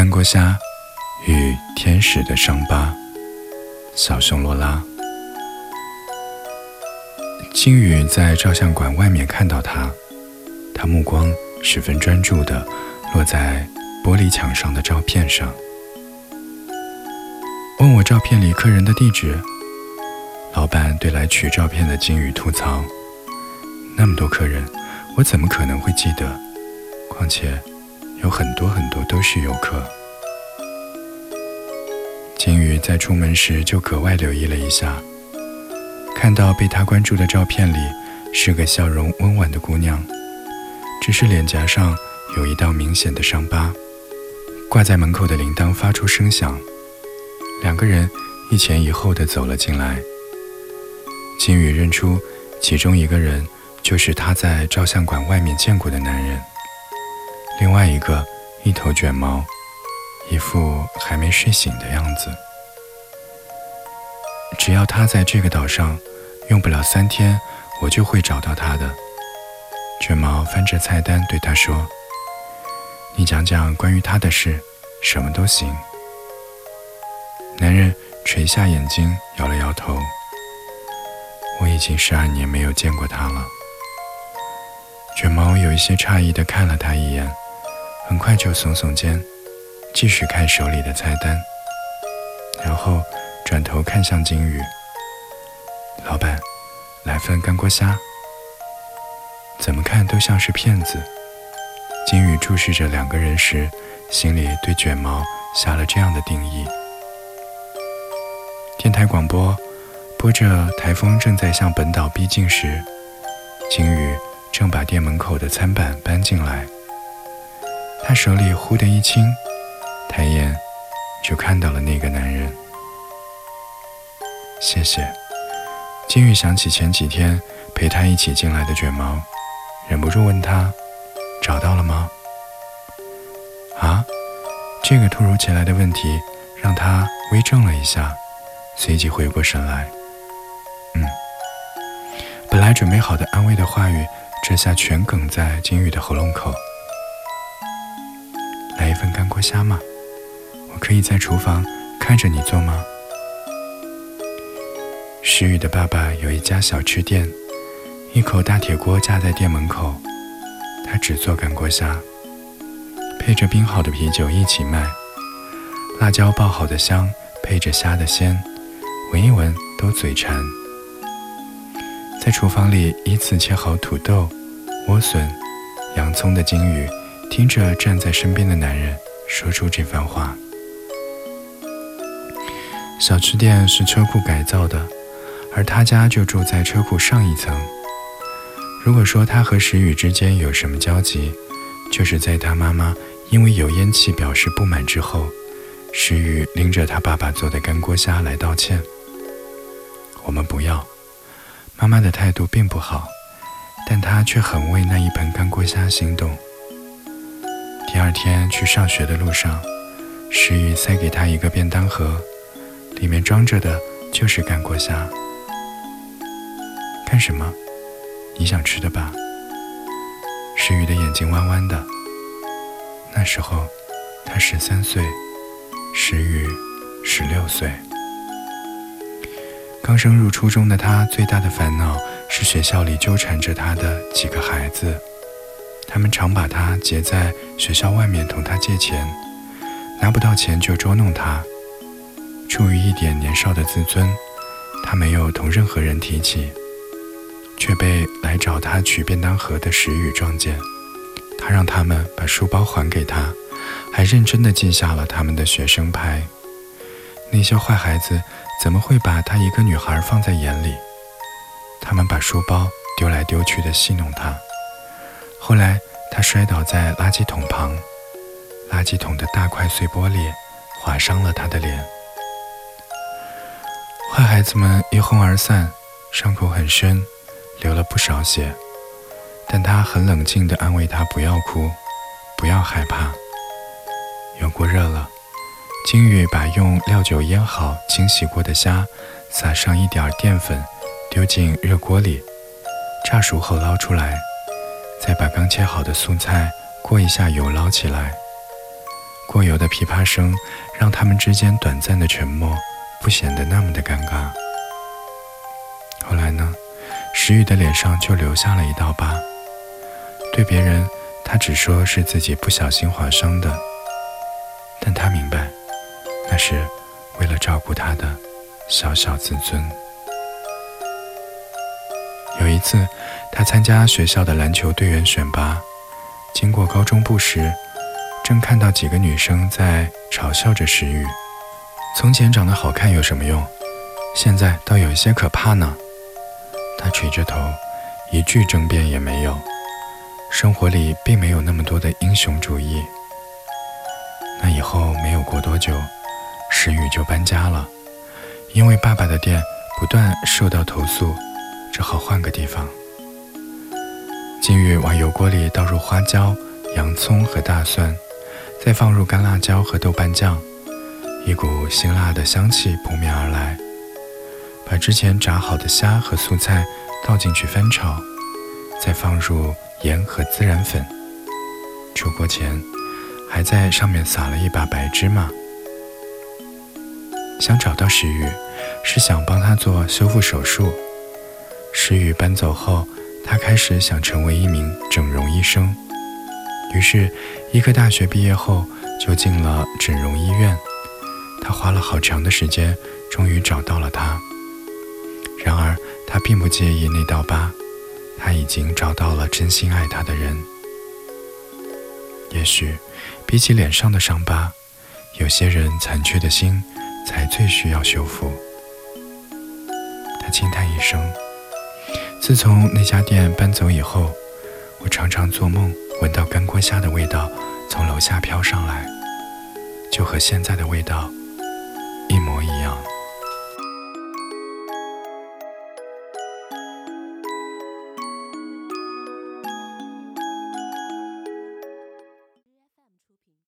干锅虾与天使的伤疤，小熊罗拉。金宇在照相馆外面看到他，他目光十分专注地落在玻璃墙上的照片上，问我照片里客人的地址。老板对来取照片的金宇吐槽：“那么多客人，我怎么可能会记得？况且……”有很多很多都是游客。金宇在出门时就格外留意了一下，看到被他关注的照片里是个笑容温婉的姑娘，只是脸颊上有一道明显的伤疤。挂在门口的铃铛发出声响，两个人一前一后的走了进来。金宇认出其中一个人就是他在照相馆外面见过的男人。另外一个一头卷毛，一副还没睡醒的样子。只要他在这个岛上，用不了三天，我就会找到他的。卷毛翻着菜单对他说：“你讲讲关于他的事，什么都行。”男人垂下眼睛，摇了摇头：“我已经十二年没有见过他了。”卷毛有一些诧异地看了他一眼。很快就耸耸肩，继续看手里的菜单，然后转头看向金宇：“老板，来份干锅虾。”怎么看都像是骗子。金宇注视着两个人时，心里对卷毛下了这样的定义。电台广播播着台风正在向本岛逼近时，金宇正把店门口的餐板搬进来。他手里忽的一轻，抬眼就看到了那个男人。谢谢。金玉想起前几天陪他一起进来的卷毛，忍不住问他：“找到了吗？”啊？这个突如其来的问题让他微怔了一下，随即回过神来。嗯。本来准备好的安慰的话语，这下全哽在金玉的喉咙口。份干锅虾吗？我可以在厨房看着你做吗？石宇的爸爸有一家小吃店，一口大铁锅架在店门口，他只做干锅虾，配着冰好的啤酒一起卖。辣椒爆好的香，配着虾的鲜，闻一闻都嘴馋。在厨房里依次切好土豆、莴笋、洋葱的金鱼。听着站在身边的男人说出这番话。小吃店是车库改造的，而他家就住在车库上一层。如果说他和石宇之间有什么交集，就是在他妈妈因为有烟气表示不满之后，石宇拎着他爸爸做的干锅虾来道歉。我们不要。妈妈的态度并不好，但她却很为那一盆干锅虾心动。第二天去上学的路上，石宇塞给他一个便当盒，里面装着的就是干锅虾。干什么？你想吃的吧？石宇的眼睛弯弯的。那时候他十三岁，石宇十六岁。刚升入初中的他，最大的烦恼是学校里纠缠着他的几个孩子。他们常把他截在学校外面，同他借钱，拿不到钱就捉弄他。出于一点年少的自尊，他没有同任何人提起，却被来找他取便当盒的石宇撞见。他让他们把书包还给他，还认真地记下了他们的学生牌。那些坏孩子怎么会把他一个女孩放在眼里？他们把书包丢来丢去的戏弄他。后来，他摔倒在垃圾桶旁，垃圾桶的大块碎玻璃划伤了他的脸。坏孩子们一哄而散，伤口很深，流了不少血。但他很冷静地安慰他：“不要哭，不要害怕。”油锅热了，金宇把用料酒腌好、清洗过的虾撒上一点淀粉，丢进热锅里，炸熟后捞出来。再把刚切好的素菜过一下油捞起来，过油的噼啪声，让他们之间短暂的沉默不显得那么的尴尬。后来呢，石宇的脸上就留下了一道疤。对别人，他只说是自己不小心划伤的，但他明白，那是为了照顾他的小小自尊。次，他参加学校的篮球队员选拔，经过高中部时，正看到几个女生在嘲笑着石宇：“从前长得好看有什么用？现在倒有一些可怕呢。”他垂着头，一句争辩也没有。生活里并没有那么多的英雄主义。那以后没有过多久，石宇就搬家了，因为爸爸的店不断受到投诉。只好换个地方。金玉往油锅里倒入花椒、洋葱和大蒜，再放入干辣椒和豆瓣酱，一股辛辣的香气扑面而来。把之前炸好的虾和素菜倒进去翻炒，再放入盐和孜然粉。出锅前，还在上面撒了一把白芝麻。想找到石宇，是想帮他做修复手术。石宇搬走后，他开始想成为一名整容医生。于是，医科大学毕业后就进了整容医院。他花了好长的时间，终于找到了他。然而，他并不介意那道疤，他已经找到了真心爱他的人。也许，比起脸上的伤疤，有些人残缺的心才最需要修复。他轻叹一声。自从那家店搬走以后，我常常做梦，闻到干锅虾的味道从楼下飘上来，就和现在的味道